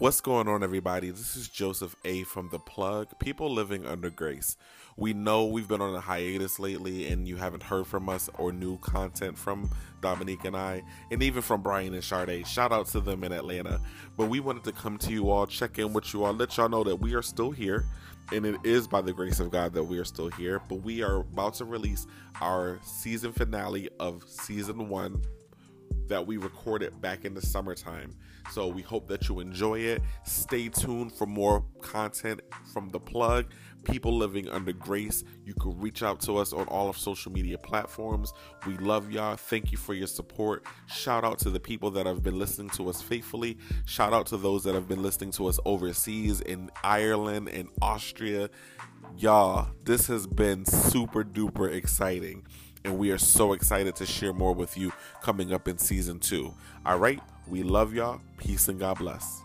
What's going on, everybody? This is Joseph A. from The Plug, People Living Under Grace. We know we've been on a hiatus lately and you haven't heard from us or new content from Dominique and I, and even from Brian and Sade. Shout out to them in Atlanta. But we wanted to come to you all, check in with you all, let y'all know that we are still here. And it is by the grace of God that we are still here. But we are about to release our season finale of season one that we recorded back in the summertime. So we hope that you enjoy it. Stay tuned for more content from the plug. People living under grace. You can reach out to us on all of social media platforms. We love y'all. Thank you for your support. Shout out to the people that have been listening to us faithfully. Shout out to those that have been listening to us overseas in Ireland and Austria. Y'all, this has been super duper exciting and we are so excited to share more with you coming up in season two. All right, we love y'all. Peace and God bless.